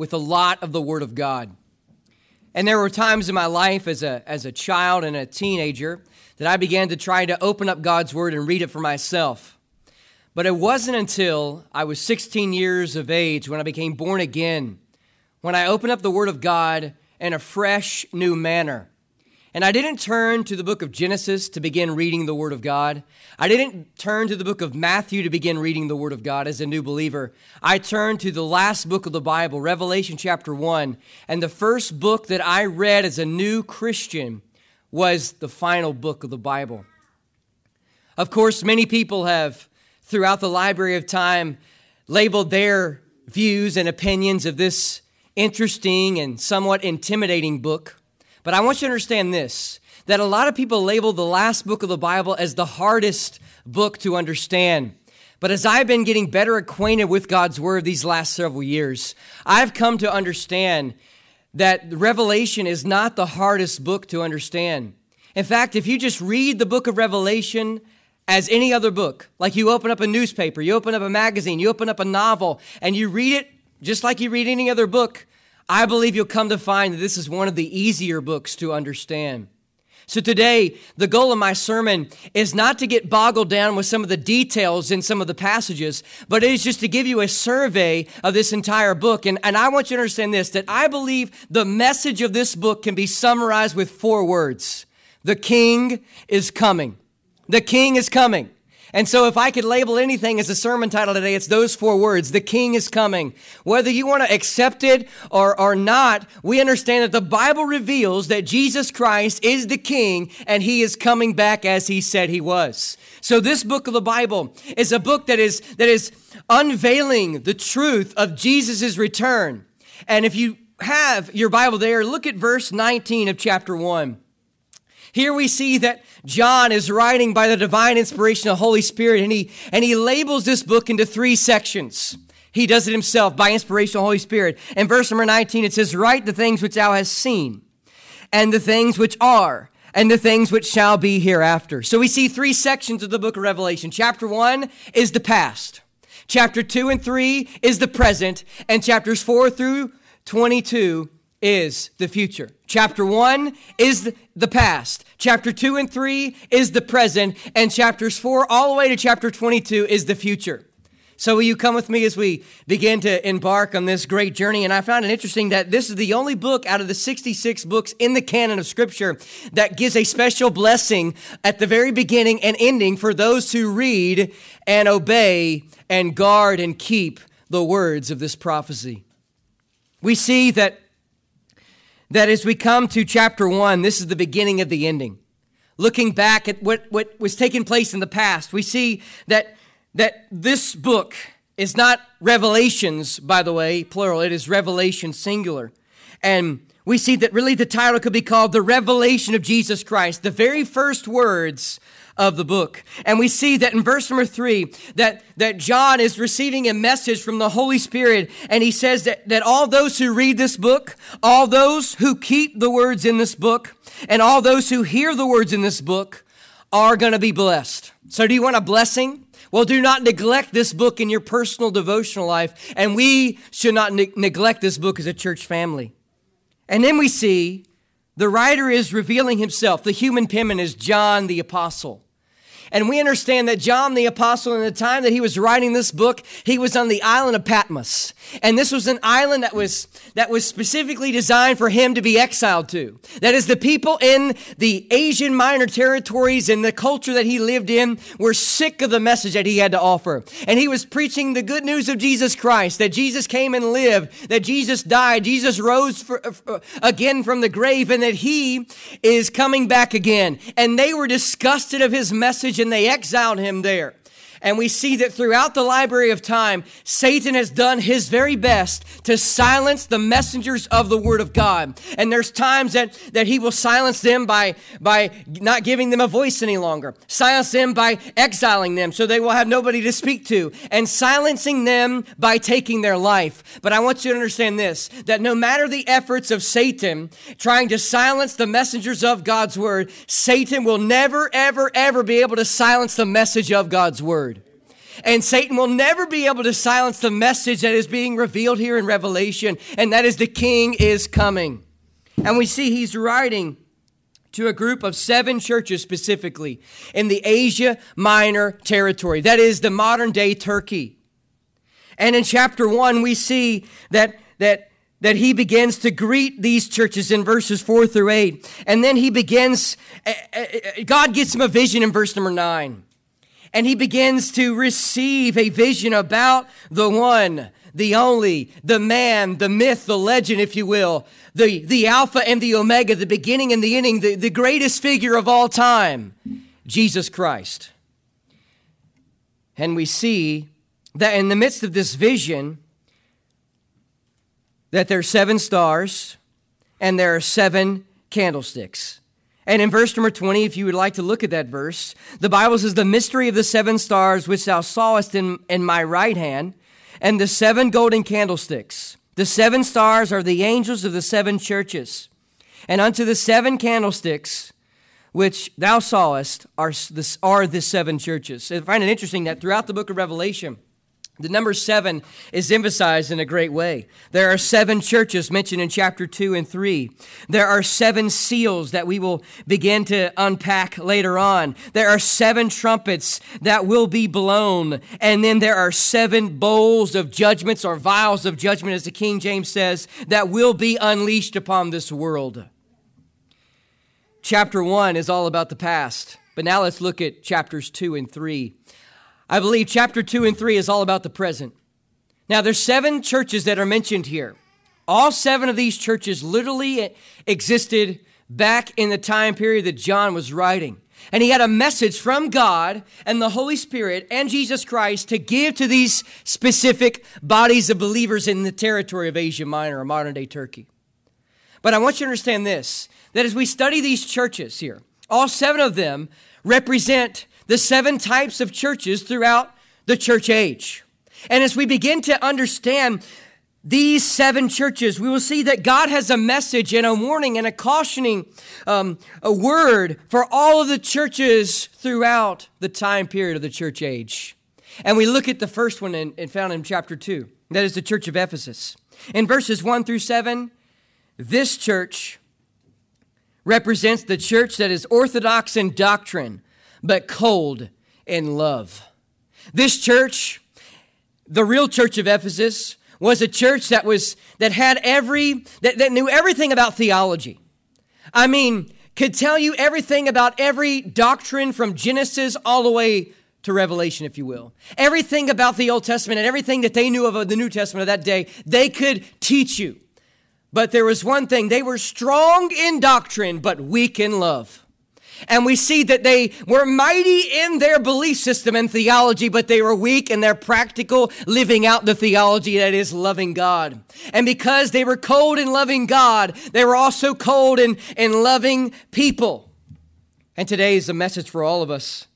with a lot of the Word of God. And there were times in my life as a, as a child and a teenager that I began to try to open up God's Word and read it for myself. But it wasn't until I was 16 years of age when I became born again, when I opened up the Word of God in a fresh, new manner. And I didn't turn to the book of Genesis to begin reading the Word of God. I didn't turn to the book of Matthew to begin reading the Word of God as a new believer. I turned to the last book of the Bible, Revelation chapter 1. And the first book that I read as a new Christian was the final book of the Bible. Of course, many people have, throughout the library of time, labeled their views and opinions of this interesting and somewhat intimidating book. But I want you to understand this that a lot of people label the last book of the Bible as the hardest book to understand. But as I've been getting better acquainted with God's Word these last several years, I've come to understand that Revelation is not the hardest book to understand. In fact, if you just read the book of Revelation as any other book, like you open up a newspaper, you open up a magazine, you open up a novel, and you read it just like you read any other book, I believe you'll come to find that this is one of the easier books to understand. So today, the goal of my sermon is not to get boggled down with some of the details in some of the passages, but it is just to give you a survey of this entire book. And, and I want you to understand this, that I believe the message of this book can be summarized with four words. The king is coming. The king is coming. And so, if I could label anything as a sermon title today, it's those four words The King is coming. Whether you want to accept it or, or not, we understand that the Bible reveals that Jesus Christ is the King and he is coming back as he said he was. So, this book of the Bible is a book that is, that is unveiling the truth of Jesus' return. And if you have your Bible there, look at verse 19 of chapter 1. Here we see that John is writing by the divine inspiration of the Holy Spirit, and he, and he labels this book into three sections. He does it himself by inspiration of the Holy Spirit. In verse number 19, it says, Write the things which thou hast seen, and the things which are, and the things which shall be hereafter. So we see three sections of the book of Revelation. Chapter 1 is the past. Chapter 2 and 3 is the present, and chapters 4 through 22 is the future. Chapter 1 is the past. Chapter 2 and 3 is the present. And chapters 4 all the way to chapter 22 is the future. So, will you come with me as we begin to embark on this great journey? And I found it interesting that this is the only book out of the 66 books in the canon of Scripture that gives a special blessing at the very beginning and ending for those who read and obey and guard and keep the words of this prophecy. We see that that as we come to chapter one, this is the beginning of the ending. Looking back at what, what was taking place in the past, we see that, that this book is not Revelations, by the way, plural, it is Revelation singular. And we see that really the title could be called The Revelation of Jesus Christ, the very first words of the book. And we see that in verse number three, that, that John is receiving a message from the Holy Spirit. And he says that, that all those who read this book, all those who keep the words in this book, and all those who hear the words in this book are going to be blessed. So do you want a blessing? Well, do not neglect this book in your personal devotional life. And we should not ne- neglect this book as a church family. And then we see the writer is revealing himself. The human penman is John the Apostle. And we understand that John the Apostle, in the time that he was writing this book, he was on the island of Patmos. And this was an island that was, that was specifically designed for him to be exiled to. That is, the people in the Asian minor territories and the culture that he lived in were sick of the message that he had to offer. And he was preaching the good news of Jesus Christ, that Jesus came and lived, that Jesus died, Jesus rose for, uh, again from the grave, and that he is coming back again. And they were disgusted of his message and they exiled him there. And we see that throughout the library of time, Satan has done his very best to silence the messengers of the Word of God. And there's times that, that he will silence them by, by not giving them a voice any longer, silence them by exiling them so they will have nobody to speak to, and silencing them by taking their life. But I want you to understand this that no matter the efforts of Satan trying to silence the messengers of God's Word, Satan will never, ever, ever be able to silence the message of God's Word. And Satan will never be able to silence the message that is being revealed here in Revelation, and that is the king is coming. And we see he's writing to a group of seven churches specifically in the Asia Minor territory. That is the modern day Turkey. And in chapter one, we see that, that that he begins to greet these churches in verses 4 through 8. And then he begins, eh, eh, eh, God gets him a vision in verse number 9 and he begins to receive a vision about the one, the only, the man, the myth, the legend, if you will, the, the Alpha and the Omega, the beginning and the ending, the, the greatest figure of all time, Jesus Christ. And we see that in the midst of this vision, that there are seven stars and there are seven candlesticks. And in verse number 20, if you would like to look at that verse, the Bible says, The mystery of the seven stars which thou sawest in, in my right hand, and the seven golden candlesticks. The seven stars are the angels of the seven churches. And unto the seven candlesticks which thou sawest are the, are the seven churches. I find it interesting that throughout the book of Revelation, the number seven is emphasized in a great way. There are seven churches mentioned in chapter two and three. There are seven seals that we will begin to unpack later on. There are seven trumpets that will be blown. And then there are seven bowls of judgments or vials of judgment, as the King James says, that will be unleashed upon this world. Chapter one is all about the past. But now let's look at chapters two and three. I believe chapter 2 and 3 is all about the present. Now, there's seven churches that are mentioned here. All seven of these churches literally existed back in the time period that John was writing. And he had a message from God and the Holy Spirit and Jesus Christ to give to these specific bodies of believers in the territory of Asia Minor or modern day Turkey. But I want you to understand this that as we study these churches here, all seven of them represent the seven types of churches throughout the church age. And as we begin to understand these seven churches, we will see that God has a message and a warning and a cautioning, um, a word for all of the churches throughout the time period of the church age. And we look at the first one in, in found in chapter 2. That is the church of Ephesus. In verses 1 through 7, this church represents the church that is orthodox in doctrine, but cold in love. This church, the real church of Ephesus, was a church that was that had every that, that knew everything about theology. I mean, could tell you everything about every doctrine from Genesis all the way to Revelation, if you will. Everything about the Old Testament and everything that they knew of the New Testament of that day, they could teach you. But there was one thing they were strong in doctrine, but weak in love. And we see that they were mighty in their belief system and theology, but they were weak in their practical living out the theology that is loving God. And because they were cold in loving God, they were also cold in, in loving people. And today is a message for all of us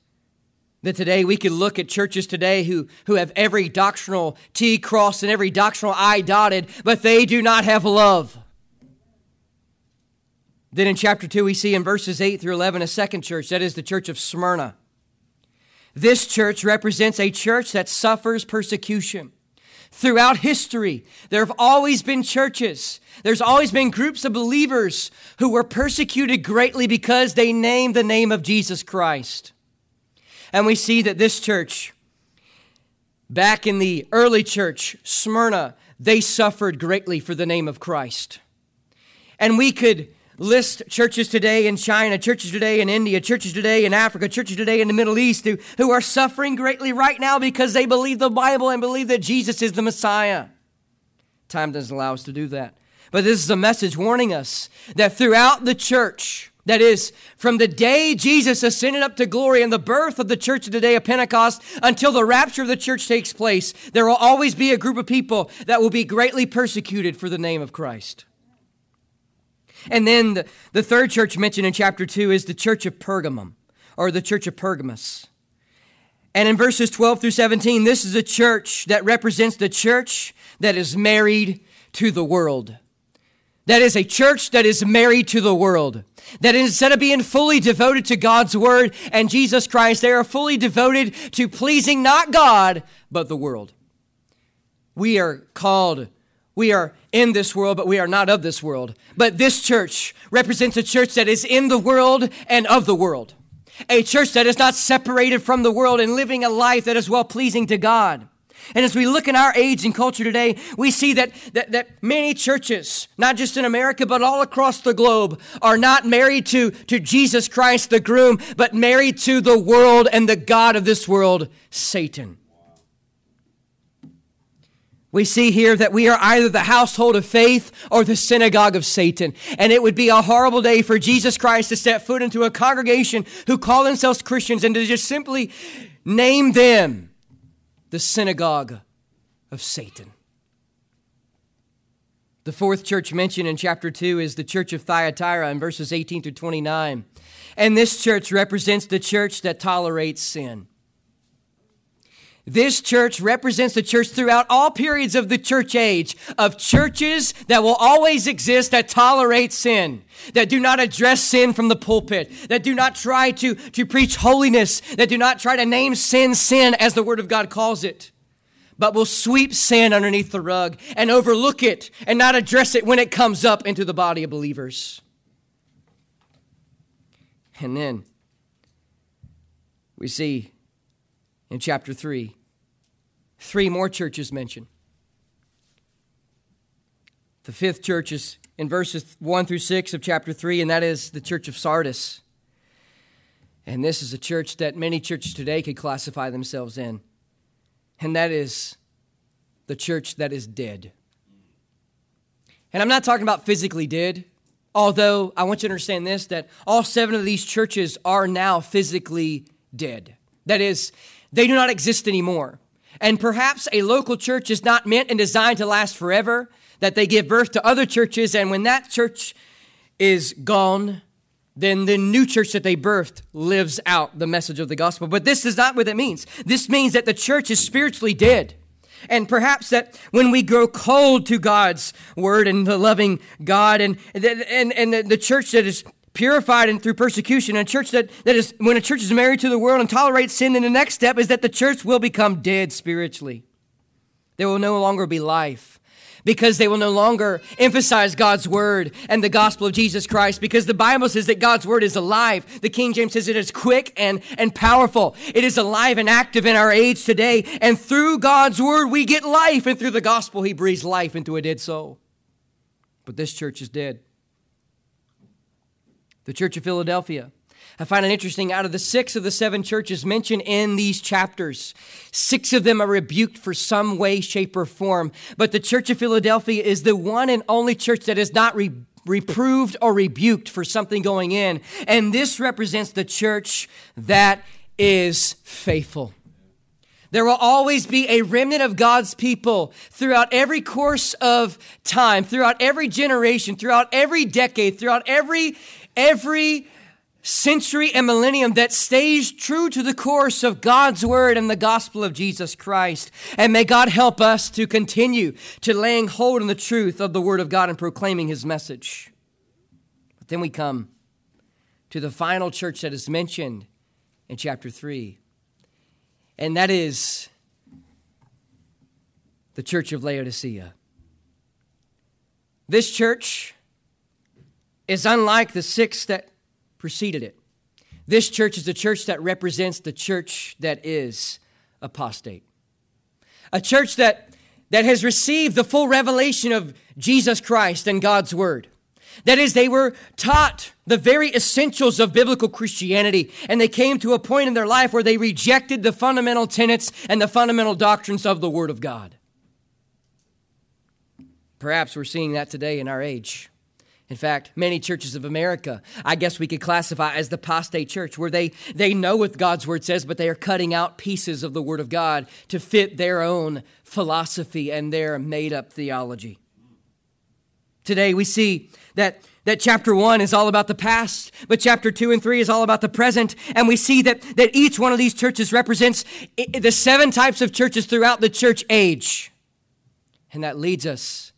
that today we could look at churches today who, who have every doctrinal T crossed and every doctrinal I dotted, but they do not have love. Then in chapter 2, we see in verses 8 through 11 a second church, that is the church of Smyrna. This church represents a church that suffers persecution. Throughout history, there have always been churches. There's always been groups of believers who were persecuted greatly because they named the name of Jesus Christ. And we see that this church, back in the early church, Smyrna, they suffered greatly for the name of Christ. And we could list churches today in China, churches today in India, churches today in Africa, churches today in the Middle East who, who are suffering greatly right now because they believe the Bible and believe that Jesus is the Messiah. Time doesn't allow us to do that. But this is a message warning us that throughout the church, That is, from the day Jesus ascended up to glory and the birth of the church of the day of Pentecost until the rapture of the church takes place, there will always be a group of people that will be greatly persecuted for the name of Christ. And then the, the third church mentioned in chapter 2 is the church of Pergamum, or the church of Pergamus. And in verses 12 through 17, this is a church that represents the church that is married to the world. That is a church that is married to the world. That instead of being fully devoted to God's word and Jesus Christ, they are fully devoted to pleasing not God, but the world. We are called, we are in this world, but we are not of this world. But this church represents a church that is in the world and of the world. A church that is not separated from the world and living a life that is well pleasing to God. And as we look in our age and culture today, we see that, that, that many churches, not just in America, but all across the globe, are not married to, to Jesus Christ, the groom, but married to the world and the God of this world, Satan. We see here that we are either the household of faith or the synagogue of Satan. And it would be a horrible day for Jesus Christ to step foot into a congregation who call themselves Christians and to just simply name them the synagogue of Satan. The fourth church mentioned in chapter 2 is the church of Thyatira in verses 18 through 29. And this church represents the church that tolerates sin. This church represents the church throughout all periods of the church age, of churches that will always exist that tolerate sin, that do not address sin from the pulpit, that do not try to, to preach holiness, that do not try to name sin sin as the Word of God calls it, but will sweep sin underneath the rug and overlook it and not address it when it comes up into the body of believers. And then we see in chapter 3. Three more churches mentioned. The fifth church is in verses 1 through 6 of chapter 3, and that is the church of Sardis. And this is a church that many churches today could classify themselves in, and that is the church that is dead. And I'm not talking about physically dead, although I want you to understand this that all seven of these churches are now physically dead. That is, they do not exist anymore. And perhaps a local church is not meant and designed to last forever, that they give birth to other churches, and when that church is gone, then the new church that they birthed lives out the message of the gospel. But this is not what it means. This means that the church is spiritually dead. And perhaps that when we grow cold to God's word and the loving God and, and, and the church that is purified and through persecution. And a church that, that is, when a church is married to the world and tolerates sin, then the next step is that the church will become dead spiritually. There will no longer be life because they will no longer emphasize God's word and the gospel of Jesus Christ because the Bible says that God's word is alive. The King James says it is quick and, and powerful. It is alive and active in our age today. And through God's word, we get life. And through the gospel, he breathes life into a dead soul. But this church is dead the Church of Philadelphia. I find it interesting out of the six of the seven churches mentioned in these chapters, six of them are rebuked for some way, shape, or form. But the Church of Philadelphia is the one and only church that is not re- reproved or rebuked for something going in. And this represents the church that is faithful. There will always be a remnant of God's people throughout every course of time, throughout every generation, throughout every decade, throughout every every century and millennium that stays true to the course of God's word and the gospel of Jesus Christ. And may God help us to continue to laying hold on the truth of the word of God and proclaiming his message. But then we come to the final church that is mentioned in chapter 3, and that is the church of Laodicea. This church is unlike the six that preceded it. This church is a church that represents the church that is apostate. A church that, that has received the full revelation of Jesus Christ and God's Word. That is, they were taught the very essentials of biblical Christianity, and they came to a point in their life where they rejected the fundamental tenets and the fundamental doctrines of the Word of God. Perhaps we're seeing that today in our age In fact, many churches of America, I guess we could classify as the apostate church, where they, they know what God's word says, but they are cutting out pieces of the word of God to fit their own philosophy and their made up theology. Today we see that, that chapter one is all about the past, but chapter two and three is all about the present. And we see that, that each one of these churches represents the seven types of churches throughout the church age. And that leads us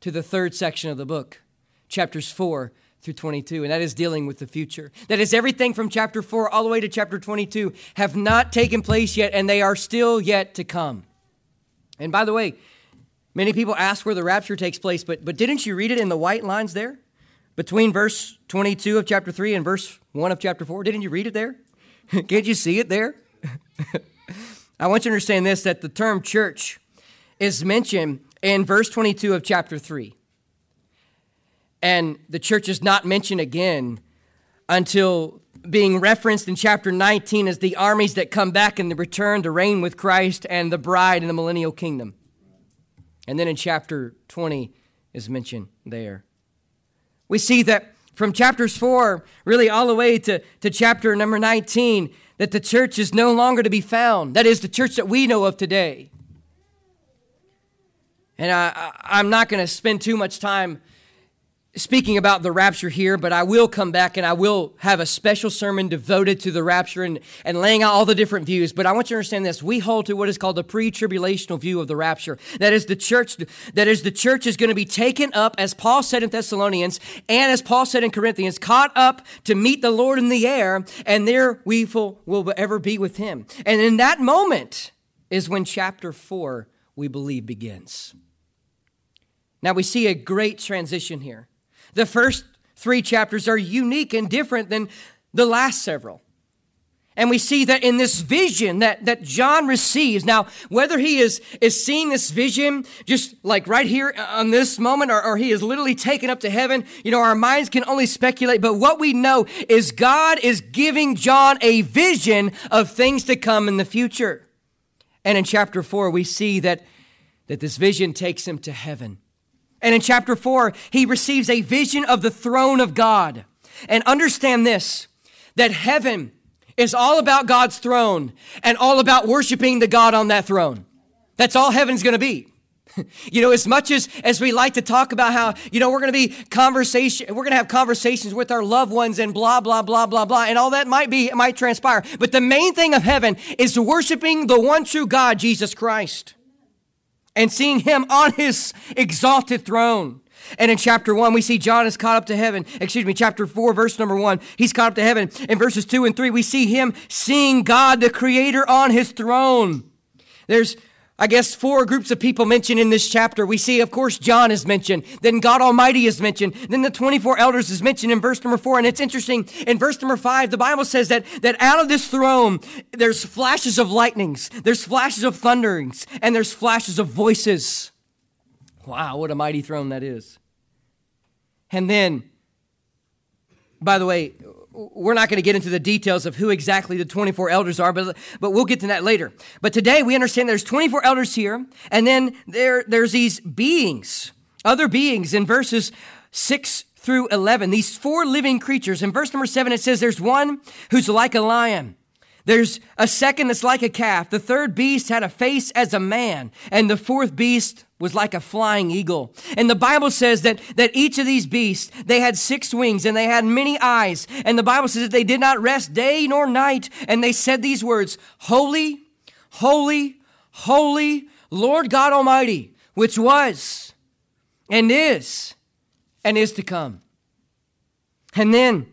to the third section of the book chapters 4 through 22, and that is dealing with the future. That is everything from chapter 4 all the way to chapter 22 have not taken place yet, and they are still yet to come. And by the way, many people ask where the rapture takes place, but, but didn't you read it in the white lines there? Between verse 22 of chapter 3 and verse 1 of chapter 4? Didn't you read it there? Can't you see it there? I want you to understand this that the term church is mentioned in verse 22 of chapter 3. And the church is not mentioned again until being referenced in chapter 19 as the armies that come back and return to reign with Christ and the bride in the millennial kingdom. And then in chapter 20 is mentioned there. We see that from chapters 4, really all the way to, to chapter number 19, that the church is no longer to be found. That is the church that we know of today. And I I, am not going to spend too much time speaking about the rapture here, but I will come back and I will have a special sermon devoted to the rapture and, and laying out all the different views. But I want you to understand this. We hold to what is called the pre-tribulational view of the rapture. That is the church, that is the church is going to be taken up, as Paul said in Thessalonians, and as Paul said in Corinthians, caught up to meet the Lord in the air, and there we will, will ever be with him. And in that moment is when chapter four, we believe, begins. Now we see a great transition here. The first three chapters are unique and different than the last several. And we see that in this vision that, that John receives. Now, whether he is, is seeing this vision just like right here on this moment, or, or he is literally taken up to heaven, you know, our minds can only speculate. But what we know is God is giving John a vision of things to come in the future. And in chapter four, we see that, that this vision takes him to heaven. And in chapter 4, he receives a vision of the throne of God. And understand this that heaven is all about God's throne and all about worshiping the God on that throne. That's all heaven's going to be. You know, as much as as we like to talk about how, you know, we're going to be conversation, we're going to have conversations with our loved ones and blah blah blah blah blah and all that might be might transpire. But the main thing of heaven is worshiping the one true God, Jesus Christ and seeing him on his exalted throne. And in chapter 1, we see John is caught up to heaven. Excuse me, chapter 4, verse number 1, he's caught up to heaven. In verses 2 and 3, we see him seeing God, the Creator, on his throne. There's I guess, four groups of people mentioned in this chapter. We see, of course, John is mentioned. Then God Almighty is mentioned. Then the 24 elders is mentioned in verse number four. And it's interesting. In verse number five, the Bible says that, that out of this throne, there's flashes of lightnings, there's flashes of thunderings, and there's flashes of voices. Wow, what a mighty throne that is. And then, by the way, we're not going to get into the details of who exactly the 24 elders are, but, but we'll get to that later. But today we understand there's 24 elders here, and then there, there's these beings, other beings in verses 6 through 11, these four living creatures. In verse number 7, it says there's one who's like a lion. There's a second that's like a calf. The third beast had a face as a man, and the fourth beast was like a flying eagle. And the Bible says that, that each of these beasts, they had six wings and they had many eyes. And the Bible says that they did not rest day nor night. And they said these words, Holy, holy, holy, Lord God Almighty, which was and is and is to come. And then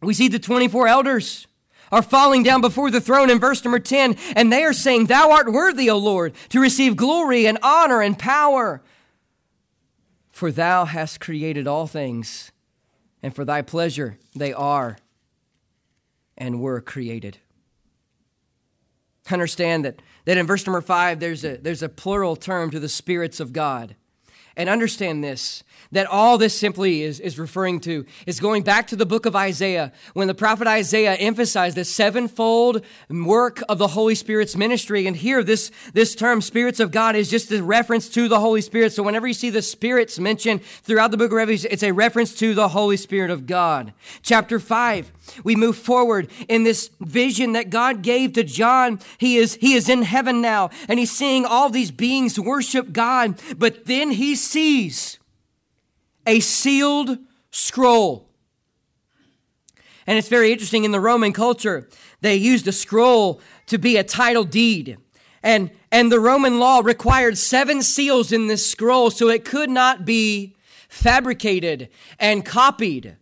we see the 24 elders are falling down before the throne in verse number 10, and they are saying, Thou art worthy, O Lord, to receive glory and honor and power. For thou hast created all things, and for thy pleasure they are and were created. Understand that, that in verse number 5, there's a, there's a plural term to the spirits of God. And understand this that all this simply is, is referring to is going back to the book of Isaiah when the prophet Isaiah emphasized the sevenfold work of the Holy Spirit's ministry. And here, this, this term, spirits of God, is just a reference to the Holy Spirit. So whenever you see the spirits mentioned throughout the book of Revelation, it's a reference to the Holy Spirit of God. Chapter 5, we move forward in this vision that God gave to John. He is, he is in heaven now, and he's seeing all these beings worship God, but then he sees a sealed scroll. And it's very interesting in the Roman culture, they used a scroll to be a title deed. And, and the Roman law required seven seals in this scroll, so it could not be fabricated and copied.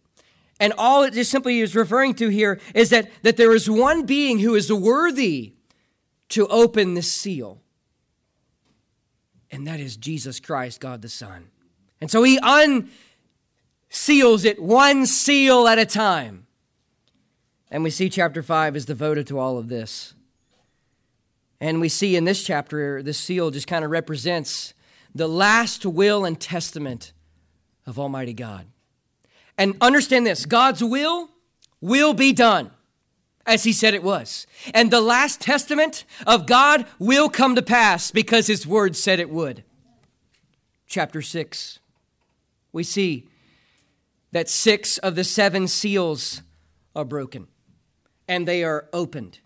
And all it just simply is referring to here is that, that there is one being who is worthy to open this seal. And that is Jesus Christ, God the Son. And so he unseals it one seal at a time. And we see chapter 5 is devoted to all of this. And we see in this chapter, this seal just kind of represents the last will and testament of Almighty God. And understand this God's will will be done as He said it was. And the last testament of God will come to pass because His word said it would. Chapter 6 we see that six of the seven seals are broken and they are opened.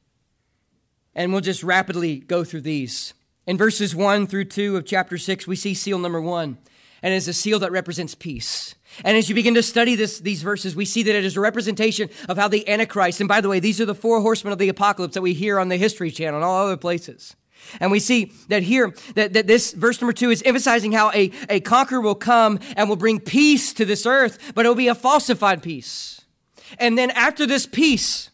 And we'll just rapidly go through these. In verses 1 through 2 of chapter 6, we see seal number 1, and it's a seal that represents peace. And as you begin to study this, these verses, we see that it is a representation of how the Antichrist, and by the way, these are the four horsemen of the apocalypse that we hear on the History Channel and all other places. And we see that here, that, that this verse number two is emphasizing how a, a conqueror will come and will bring peace to this earth, but it will be a falsified peace. And then after this peace,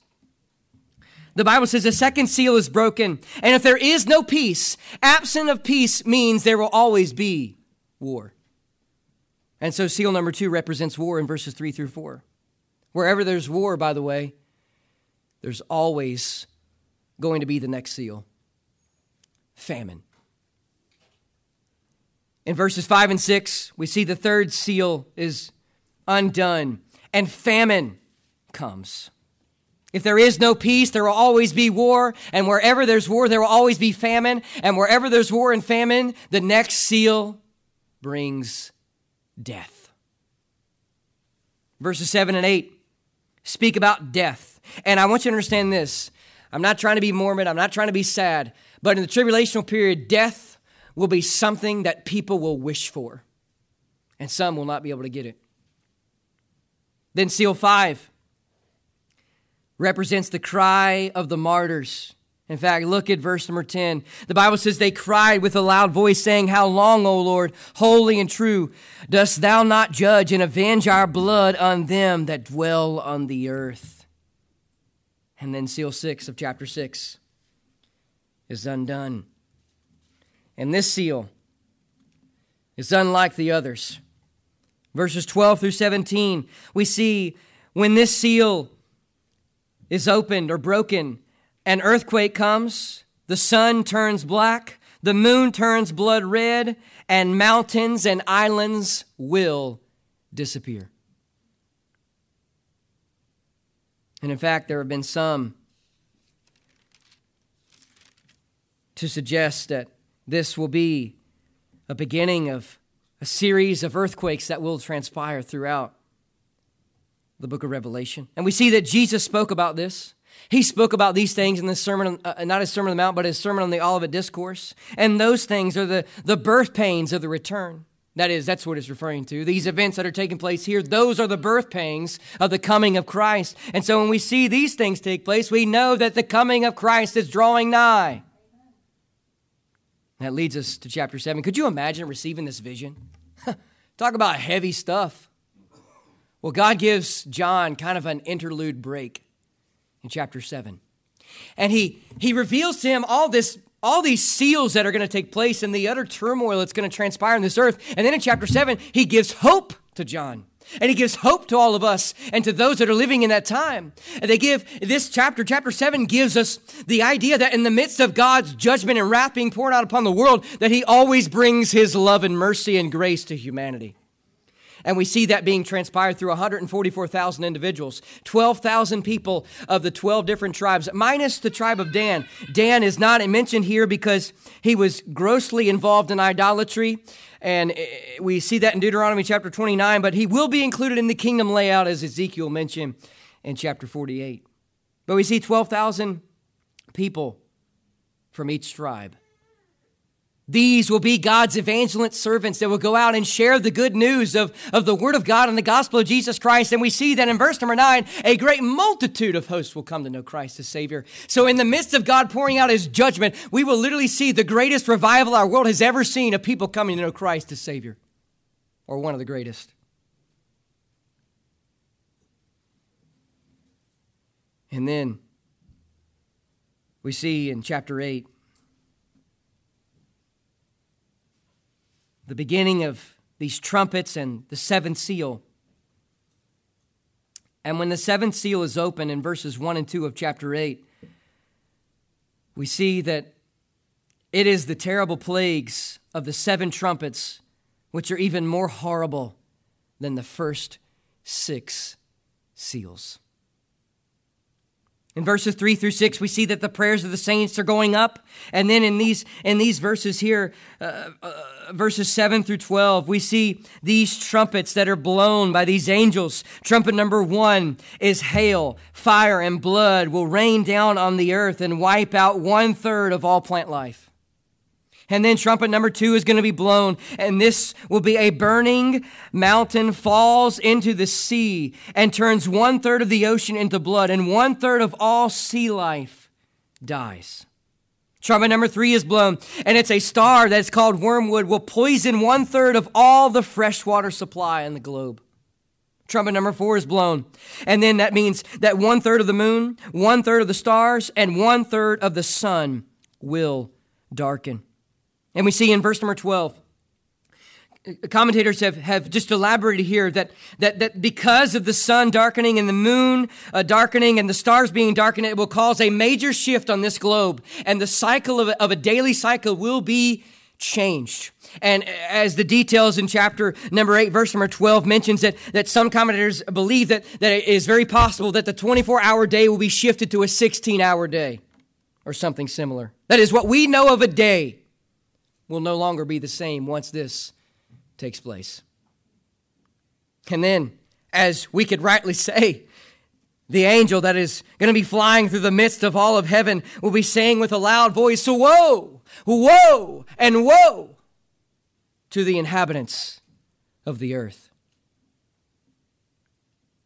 the Bible says the second seal is broken. And if there is no peace, absent of peace means there will always be war. And so seal number two represents war in verses three through four. Wherever there's war, by the way, there's always going to be the next seal famine. In verses 5 and 6, we see the third seal is undone and famine comes. If there is no peace, there will always be war, and wherever there's war, there will always be famine, and wherever there's war and famine, the next seal brings death. Verses 7 and 8 speak about death. And I want you to understand this. I'm not trying to be morbid, I'm not trying to be sad, but in the tribulational period, death will be something that people will wish for, and some will not be able to get it. Then, seal five represents the cry of the martyrs. In fact, look at verse number 10. The Bible says, They cried with a loud voice, saying, How long, O Lord, holy and true, dost thou not judge and avenge our blood on them that dwell on the earth? And then, seal six of chapter 6 is undone. And this seal is unlike the others. Verses 12 through 17, we see when this seal is opened or broken, an earthquake comes, the sun turns black, the moon turns blood red, and mountains and islands will disappear. And in fact, there have been some to suggest that this will be a beginning of a series of earthquakes that will transpire throughout the book of Revelation. And we see that Jesus spoke about this. He spoke about these things in the sermon, uh, not his Sermon on the Mount, but his Sermon on the Olivet Discourse. And those things are the, the birth pains of the return. That is, that's what it's referring to. These events that are taking place here, those are the birth pangs of the coming of Christ. And so when we see these things take place, we know that the coming of Christ is drawing nigh. That leads us to chapter 7. Could you imagine receiving this vision? Talk about heavy stuff. Well, God gives John kind of an interlude break in chapter 7. And he, he reveals to him all this all these seals that are going to take place and the utter turmoil that's going to transpire in this earth. And then in chapter 7, he gives hope to John. And he gives hope to all of us and to those that are living in that time. And they give this chapter, chapter 7, gives us the idea that in the midst of God's judgment and wrath being poured out upon the world, that he always brings his love and mercy and grace to humanity. And we see that being transpired through 144,000 individuals, 12,000 people of the 12 different tribes, minus the tribe of Dan. Dan is not mentioned here because he was grossly involved in idolatry. And eh, we see that in Deuteronomy chapter 29, but he will be included in the kingdom layout as Ezekiel mentioned in chapter 48. But we see 12,000 people from each tribe. These will be God's evangelist servants that will go out and share the good news of, of the Word of God and the gospel of Jesus Christ. And we see that in verse number nine, a great multitude of hosts will come to know Christ as Savior. So, in the midst of God pouring out His judgment, we will literally see the greatest revival our world has ever seen of people coming to know Christ as Savior, or one of the greatest. And then we see in chapter 8, the beginning of these trumpets and the seventh seal. And when the seventh seal is open in verses 1 and 2 of chapter 8, we see that it is the terrible plagues of the seven trumpets which are even more horrible than the first six seals. In verses 3 through 6, we see that the prayers of the saints are going up. And then in these, in these verses here, uh, uh, verses 7 through 12, we see these trumpets that are blown by these angels. Trumpet number one is hail, fire, and blood will rain down on the earth and wipe out one third of all plant life. And then trumpet number two is going to be blown, and this will be a burning mountain falls into the sea and turns one third of the ocean into blood, and one third of all sea life dies. Trumpet number three is blown, and it's a star that's called wormwood, will poison one third of all the freshwater supply in the globe. Trumpet number four is blown. And then that means that one third of the moon, one third of the stars, and one third of the sun will darken. And we see in verse number 12, commentators have, have just elaborated here that, that, that because of the sun darkening and the moon uh, darkening and the stars being darkened, it will cause a major shift on this globe. And the cycle of a, of a daily cycle will be changed. And as the details in chapter number 8, verse number 12 mentions that, that some commentators believe that, that it is very possible that the 24 hour day will be shifted to a 16 hour day or something similar. That is what we know of a day will no longer be the same once this takes place. And then, as we could rightly say, the angel that is going to be flying through the midst of all of heaven will be saying with a loud voice, Woe, woe, and woe to the inhabitants of the earth.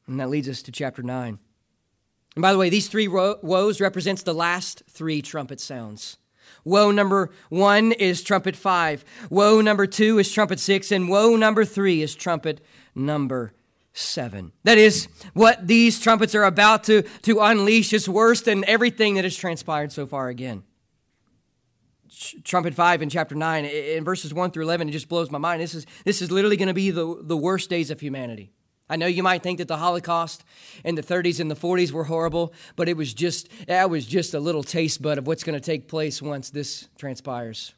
And that leads us to chapter 9. And by the way, these three woes represents the last three trumpet sounds. Woe number one is trumpet five. Woe number two is trumpet six. And woe number three is trumpet number seven. That is what these trumpets are about to, to unleash is worse than everything that has transpired so far again. Trumpet 5 in chapter 9, in verses 1 through 11, it just blows my mind. This is, this is literally going to be the, the worst days of humanity. I know you might think that the Holocaust in the 30s and the 40s were horrible, but it was just that was just a little taste bud of what's going to take place once this transpires.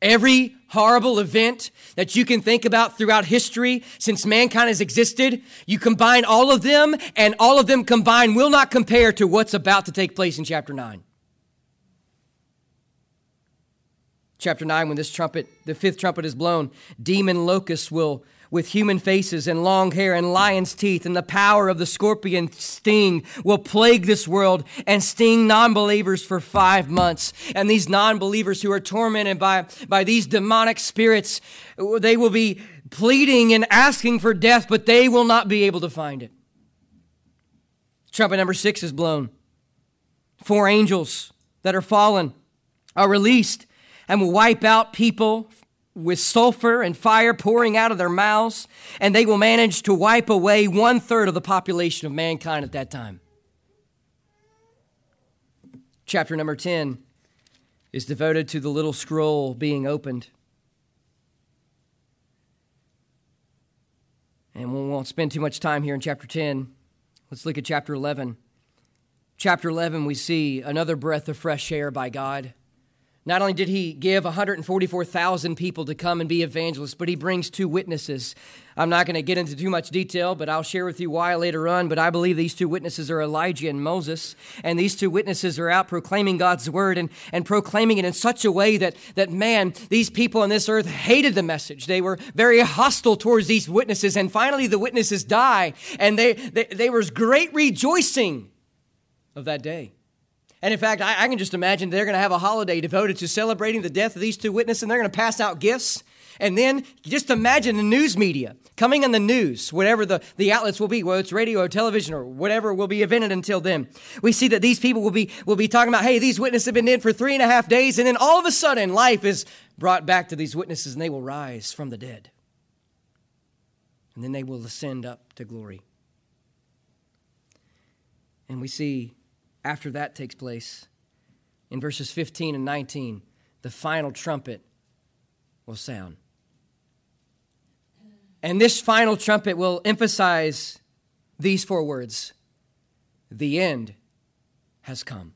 Every horrible event that you can think about throughout history since mankind has existed, you combine all of them, and all of them combined will not compare to what's about to take place in chapter 9. Chapter 9, when this trumpet, the fifth trumpet is blown, demon locusts will with human faces and long hair and lion's teeth, and the power of the scorpion sting will plague this world and sting non believers for five months. And these non believers who are tormented by, by these demonic spirits, they will be pleading and asking for death, but they will not be able to find it. Trumpet number six is blown. Four angels that are fallen are released and will wipe out people with sulfur and fire pouring out of their mouths, and they will manage to wipe away one third of the population of mankind at that time. Chapter number 10 is devoted to the little scroll being opened. And we won't spend too much time here in chapter 10. Let's look at chapter 11. Chapter 11, we see another breath of fresh air by God. Not only did he give 144,000 people to come and be evangelists, but he brings two witnesses. I'm not going to get into too much detail, but I'll share with you why later on. But I believe these two witnesses are Elijah and Moses. And these two witnesses are out proclaiming God's word and, and proclaiming it in such a way that, that, man, these people on this earth hated the message. They were very hostile towards these witnesses. And finally, the witnesses die. And they, they, they was great rejoicing of that day. And in fact, I, I can just imagine they're going to have a holiday devoted to celebrating the death of these two witnesses, and they're going to pass out gifts. And then just imagine the news media coming on the news, whatever the, the outlets will be, whether it's radio or television or whatever will be invented until then. We see that these people will be, will be talking about, hey, these witnesses have been dead for three and a half days, and then all of a sudden life is brought back to these witnesses and they will rise from the dead. And then they will ascend up to glory. And we see after that takes place, in verses 15 and 19, the final trumpet will sound. And this final trumpet will emphasize these four words The end has come.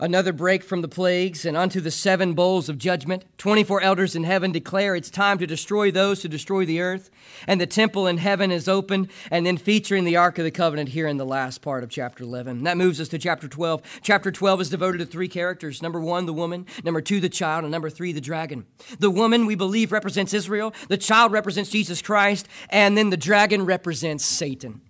Another break from the plagues and unto the seven bowls of judgment. 24 elders in heaven declare it's time to destroy those who destroy the earth. And the temple in heaven is open, and then featuring the Ark of the Covenant here in the last part of chapter 11. That moves us to chapter 12. Chapter 12 is devoted to three characters number one, the woman, number two, the child, and number three, the dragon. The woman, we believe, represents Israel, the child represents Jesus Christ, and then the dragon represents Satan.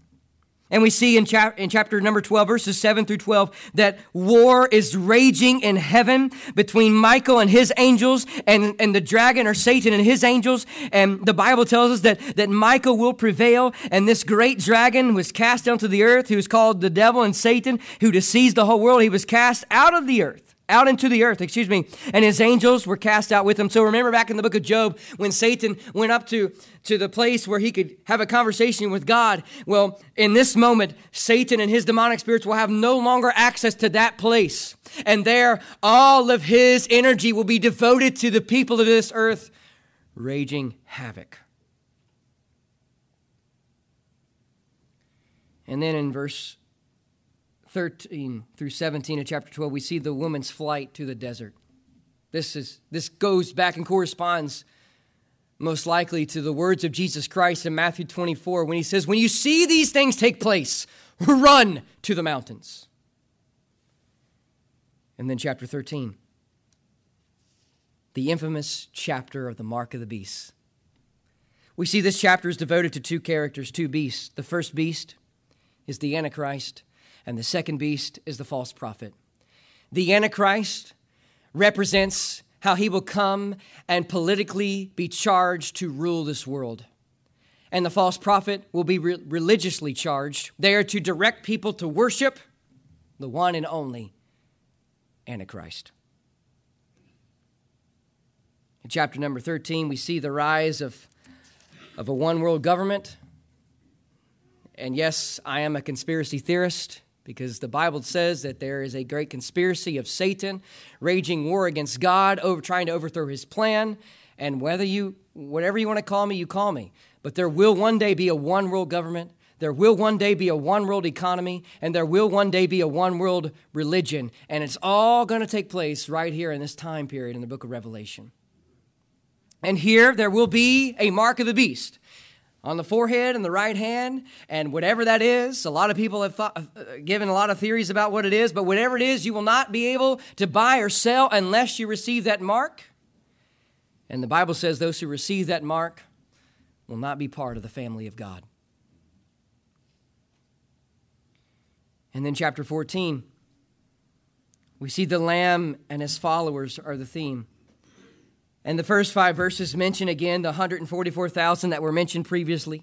And we see in, chap- in chapter number 12, verses 7 through 12, that war is raging in heaven between Michael and his angels and, and the dragon or Satan and his angels. And the Bible tells us that, that Michael will prevail. And this great dragon was cast down to the earth, who is called the devil and Satan, who deceives the whole world. He was cast out of the earth out into the earth, excuse me, and his angels were cast out with him. So remember back in the book of Job when Satan went up to, to the place where he could have a conversation with God. Well, in this moment, Satan and his demonic spirits will have no longer access to that place. And there, all of his energy will be devoted to the people of this earth, raging havoc. And then in verse 13 through 17 of chapter 12, we see the woman's flight to the desert. This, is, this goes back and corresponds most likely to the words of Jesus Christ in Matthew 24 when he says, When you see these things take place, run to the mountains. And then chapter 13, the infamous chapter of the mark of the beast. We see this chapter is devoted to two characters, two beasts. The first beast is the Antichrist, and the second beast is the false prophet. The Antichrist represents how he will come and politically be charged to rule this world. And the false prophet will be re- religiously charged. They are to direct people to worship the one and only Antichrist. In chapter number 13, we see the rise of, of a one world government. And yes, I am a conspiracy theorist because the Bible says that there is a great conspiracy of Satan raging war against God, over trying to overthrow his plan. And whether you, whatever you want to call me, you call me. But there will one day be a one world government. There will one day be a one world economy, and there will one day be a one world religion. And it's all going to take place right here in this time period in the book of Revelation. And here there will be a mark of the beast on the forehead and the right hand, and whatever that is. A lot of people have thought, uh, given a lot of theories about what it is, but whatever it is, you will not be able to buy or sell unless you receive that mark. And the Bible says those who receive that mark will not be part of the family of God. And then, chapter 14, we see the Lamb and his followers are the theme. And the first five verses mention again the 144,000 that were mentioned previously.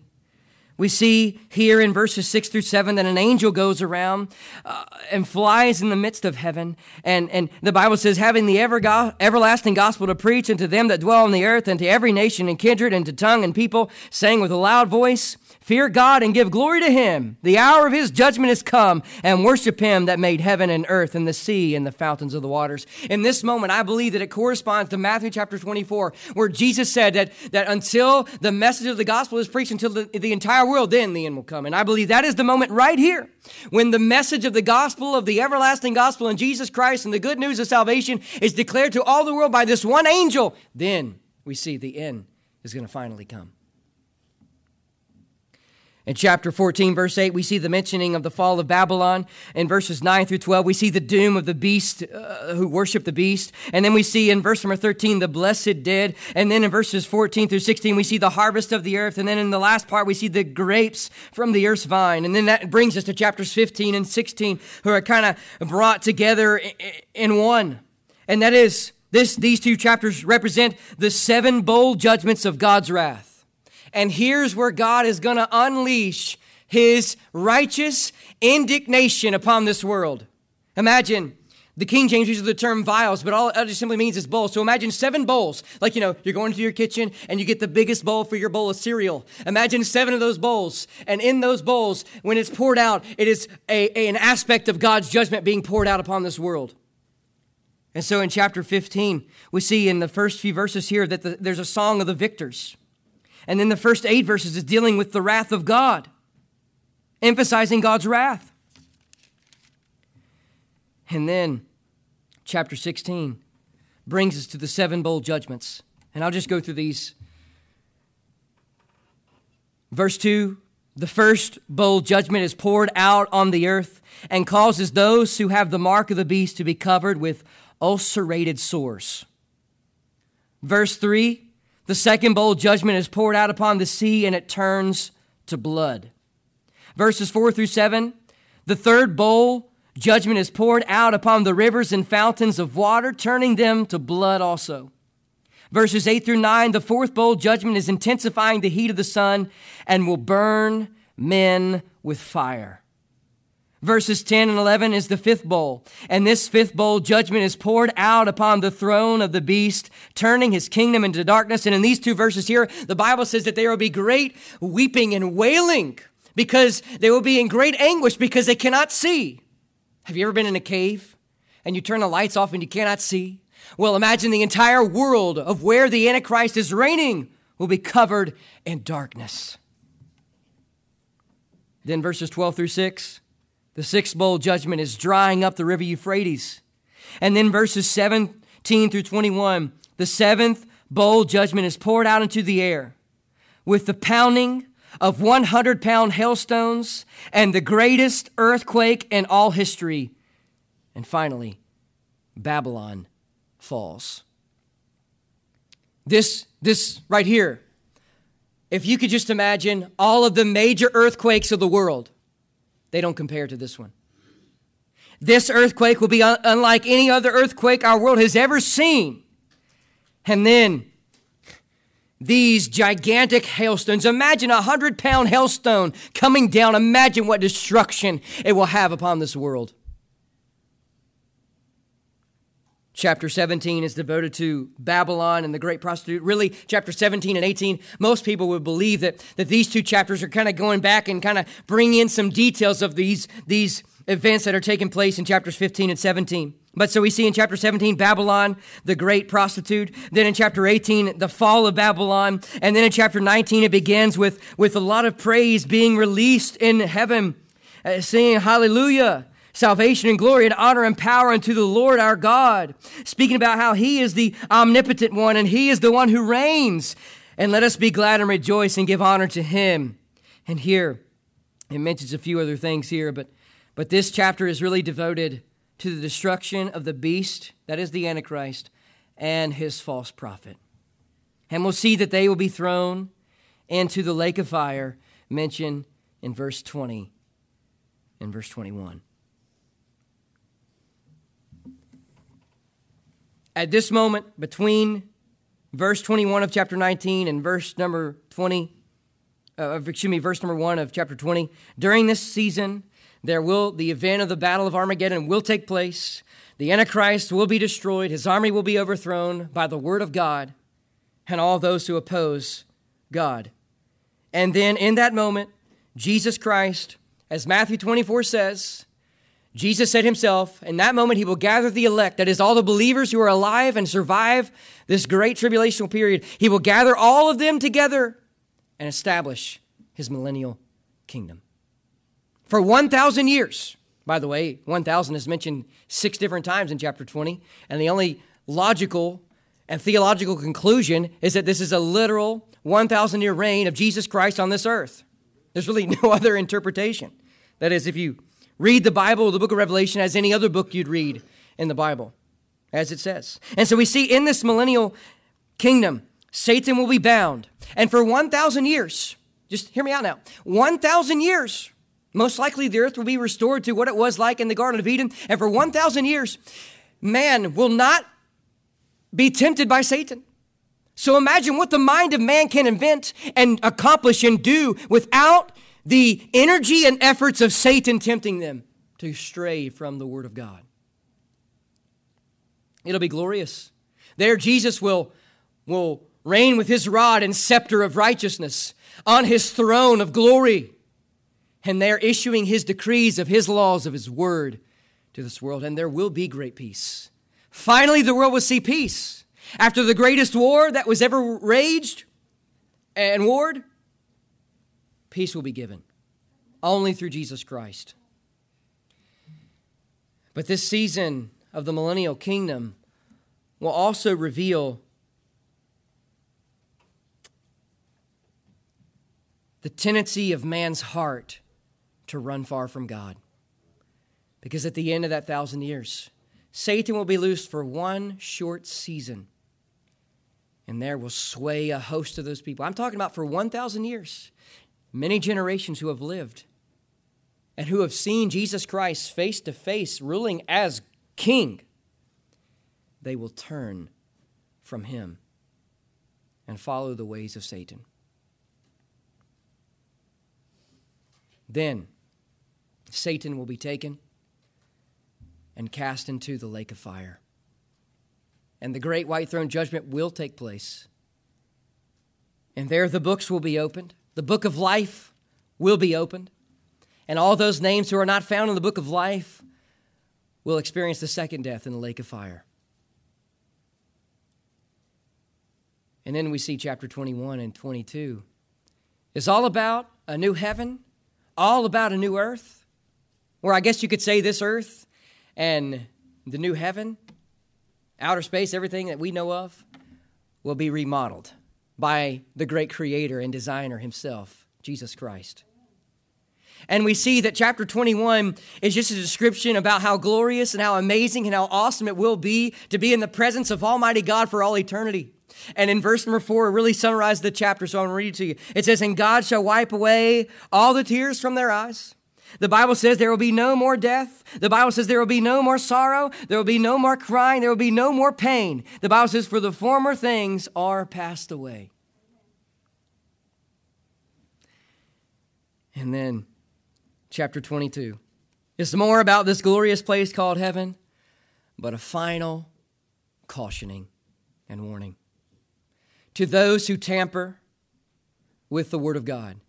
We see here in verses 6 through 7 that an angel goes around uh, and flies in the midst of heaven. And, and the Bible says, having the ever go- everlasting gospel to preach unto them that dwell on the earth, and to every nation and kindred, and to tongue and people, saying with a loud voice, Fear God and give glory to him. The hour of his judgment is come, and worship him that made heaven and earth and the sea and the fountains of the waters. In this moment, I believe that it corresponds to Matthew chapter 24, where Jesus said that, that until the message of the gospel is preached until the, the entire world, then the end will come. And I believe that is the moment right here when the message of the gospel, of the everlasting gospel in Jesus Christ and the good news of salvation is declared to all the world by this one angel. Then we see the end is going to finally come. In chapter 14, verse 8, we see the mentioning of the fall of Babylon. In verses 9 through 12, we see the doom of the beast uh, who worship the beast. And then we see in verse number 13, the blessed dead. And then in verses 14 through 16, we see the harvest of the earth. And then in the last part, we see the grapes from the earth's vine. And then that brings us to chapters 15 and 16, who are kind of brought together in one. And that is, this, these two chapters represent the seven bowl judgments of God's wrath. And here's where God is going to unleash his righteous indignation upon this world. Imagine the King James uses the term vials, but all it simply means is bowls. So imagine seven bowls. Like, you know, you're going to your kitchen and you get the biggest bowl for your bowl of cereal. Imagine seven of those bowls. And in those bowls, when it's poured out, it is a, a, an aspect of God's judgment being poured out upon this world. And so in chapter 15, we see in the first few verses here that the, there's a song of the victors. And then the first eight verses is dealing with the wrath of God, emphasizing God's wrath. And then chapter 16 brings us to the seven bowl judgments. And I'll just go through these. Verse 2 The first bowl judgment is poured out on the earth and causes those who have the mark of the beast to be covered with ulcerated sores. Verse 3 the second bowl judgment is poured out upon the sea and it turns to blood. Verses 4 through 7. The third bowl judgment is poured out upon the rivers and fountains of water, turning them to blood also. Verses 8 through 9. The fourth bowl judgment is intensifying the heat of the sun and will burn men with fire. Verses 10 and 11 is the fifth bowl. And this fifth bowl judgment is poured out upon the throne of the beast, turning his kingdom into darkness. And in these two verses here, the Bible says that there will be great weeping and wailing because they will be in great anguish because they cannot see. Have you ever been in a cave and you turn the lights off and you cannot see? Well, imagine the entire world of where the Antichrist is reigning will be covered in darkness. Then verses 12 through 6. The sixth bowl judgment is drying up the river Euphrates. And then verses 17 through 21, the seventh bowl judgment is poured out into the air with the pounding of 100 pound hailstones and the greatest earthquake in all history. And finally, Babylon falls. This, this right here, if you could just imagine all of the major earthquakes of the world, they don't compare to this one. This earthquake will be un- unlike any other earthquake our world has ever seen. And then these gigantic hailstones. Imagine a hundred pound hailstone coming down. Imagine what destruction it will have upon this world. Chapter 17 is devoted to Babylon and the great prostitute. Really, chapter 17 and 18, most people would believe that, that these two chapters are kind of going back and kind of bring in some details of these, these events that are taking place in chapters 15 and 17. But so we see in chapter 17, Babylon, the great prostitute. Then in chapter 18, the fall of Babylon. And then in chapter 19, it begins with, with a lot of praise being released in heaven, uh, singing hallelujah salvation and glory and honor and power unto the Lord our God, speaking about how He is the omnipotent one and He is the one who reigns. And let us be glad and rejoice and give honor to Him. And here, it mentions a few other things here, but, but this chapter is really devoted to the destruction of the beast, that is the Antichrist, and his false prophet. And we'll see that they will be thrown into the lake of fire mentioned in verse 20 and verse 21. At this moment between verse 21 of chapter 19 and verse number 20, uh, excuse me, verse number one of chapter 20. During this season, there will, the event of the Battle of Armageddon will take place. The Antichrist will be destroyed. His army will be overthrown by the word of God and all those who oppose God. And then in that moment, Jesus Christ, as Matthew 24 says, Jesus said himself, in that moment, he will gather the elect, that is, all the believers who are alive and survive this great tribulational period. He will gather all of them together and establish his millennial kingdom. For 1,000 years, by the way, 1,000 is mentioned six different times in chapter 20, and the only logical and theological conclusion is that this is a literal 1,000 year reign of Jesus Christ on this earth. There's really no other interpretation. That is, if you read the Bible, the book of Revelation, as any other book you'd read in the Bible, as it says. And so we see in this millennial kingdom, Satan will be bound. And for 1,000 years, just hear me out now 1,000 years, most likely the earth will be restored to what it was like in the Garden of Eden. And for 1,000 years, man will not be tempted by Satan. So imagine what the mind of man can invent and accomplish and do without the energy and efforts of Satan tempting them to stray from the Word of God. It'll be glorious. There, Jesus will, will reign with his rod and scepter of righteousness on his throne of glory. And they're issuing his decrees of his laws of his word to this world, and there will be great peace. Finally, the world will see peace. After the greatest war that was ever raged and warred, peace will be given only through Jesus Christ. But this season of the millennial kingdom will also reveal the tendency of man's heart to run far from God. Because at the end of that thousand years, Satan will be loosed for one short season, and there will sway a host of those people. I'm talking about for 1,000 years, many generations who have lived and who have seen Jesus Christ face to face, ruling as king. They will turn from him and follow the ways of Satan. Then Satan will be taken and cast into the lake of fire. And the great white throne judgment will take place. And there the books will be opened. The book of life will be opened. And all those names who are not found in the book of life will experience the second death in the lake of fire. And then we see chapter 21 and 22. It's all about a new heaven, all about a new earth, or I guess you could say this earth and the new heaven, outer space, everything that we know of, will be remodeled by the great creator and designer himself, Jesus Christ. And we see that chapter 21 is just a description about how glorious and how amazing and how awesome it will be to be in the presence of Almighty God for all eternity. And in verse number four, it really summarizes the chapter, so I'm going to read it to you. It says, And God shall wipe away all the tears from their eyes. The Bible says there will be no more death. The Bible says there will be no more sorrow. There will be no more crying. There will be no more pain. The Bible says, for the former things are passed away. And then, chapter 22. It's more about this glorious place called heaven, but a final cautioning and warning to those who tamper with the Word of God.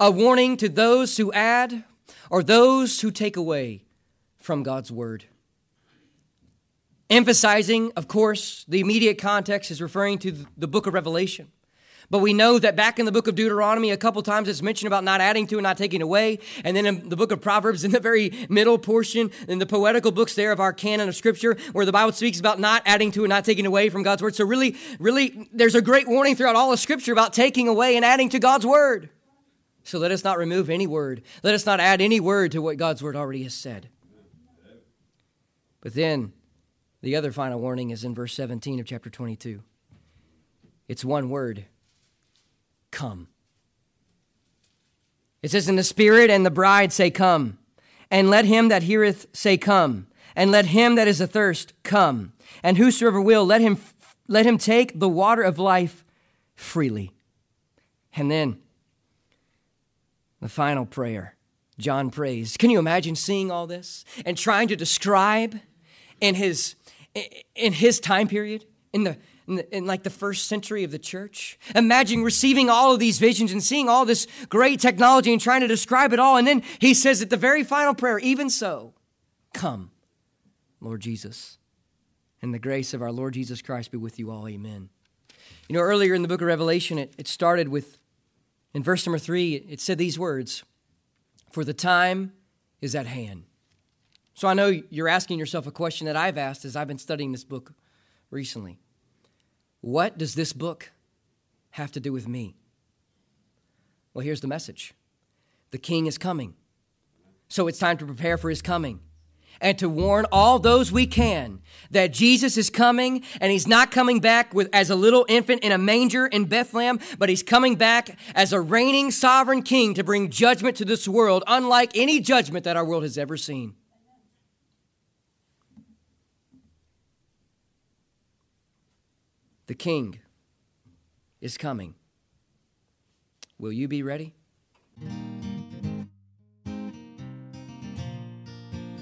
A warning to those who add or those who take away from God's word. Emphasizing, of course, the immediate context is referring to the book of Revelation. But we know that back in the book of Deuteronomy, a couple times it's mentioned about not adding to and not taking away. And then in the book of Proverbs, in the very middle portion, in the poetical books there of our canon of scripture, where the Bible speaks about not adding to and not taking away from God's word. So really, really, there's a great warning throughout all of scripture about taking away and adding to God's word. So let us not remove any word. Let us not add any word to what God's word already has said. But then the other final warning is in verse 17 of chapter 22. It's one word come. It says, And the Spirit and the bride say, Come. And let him that heareth say, Come. And let him that is athirst come. And whosoever will, let him, let him take the water of life freely. And then The final prayer. John prays. Can you imagine seeing all this and trying to describe in his in his time period in the in, like the first century of the church. Imagine receiving all of these visions and seeing all this great technology and trying to describe it all. And then he says at the very final prayer, even so, come, Lord Jesus. And the grace of our Lord Jesus Christ be with you all. Amen. You know, earlier in the book of Revelation, it, it started with, in verse number three, it said these words For the time is at hand. So I know you're asking yourself a question that I've asked as I've been studying this book recently. What does this book have to do with me? Well, here's the message the king is coming. So it's time to prepare for his coming and to warn all those we can that Jesus is coming and he's not coming back with, as a little infant in a manger in Bethlehem, but he's coming back as a reigning sovereign king to bring judgment to this world, unlike any judgment that our world has ever seen. The king is coming. Will you be ready?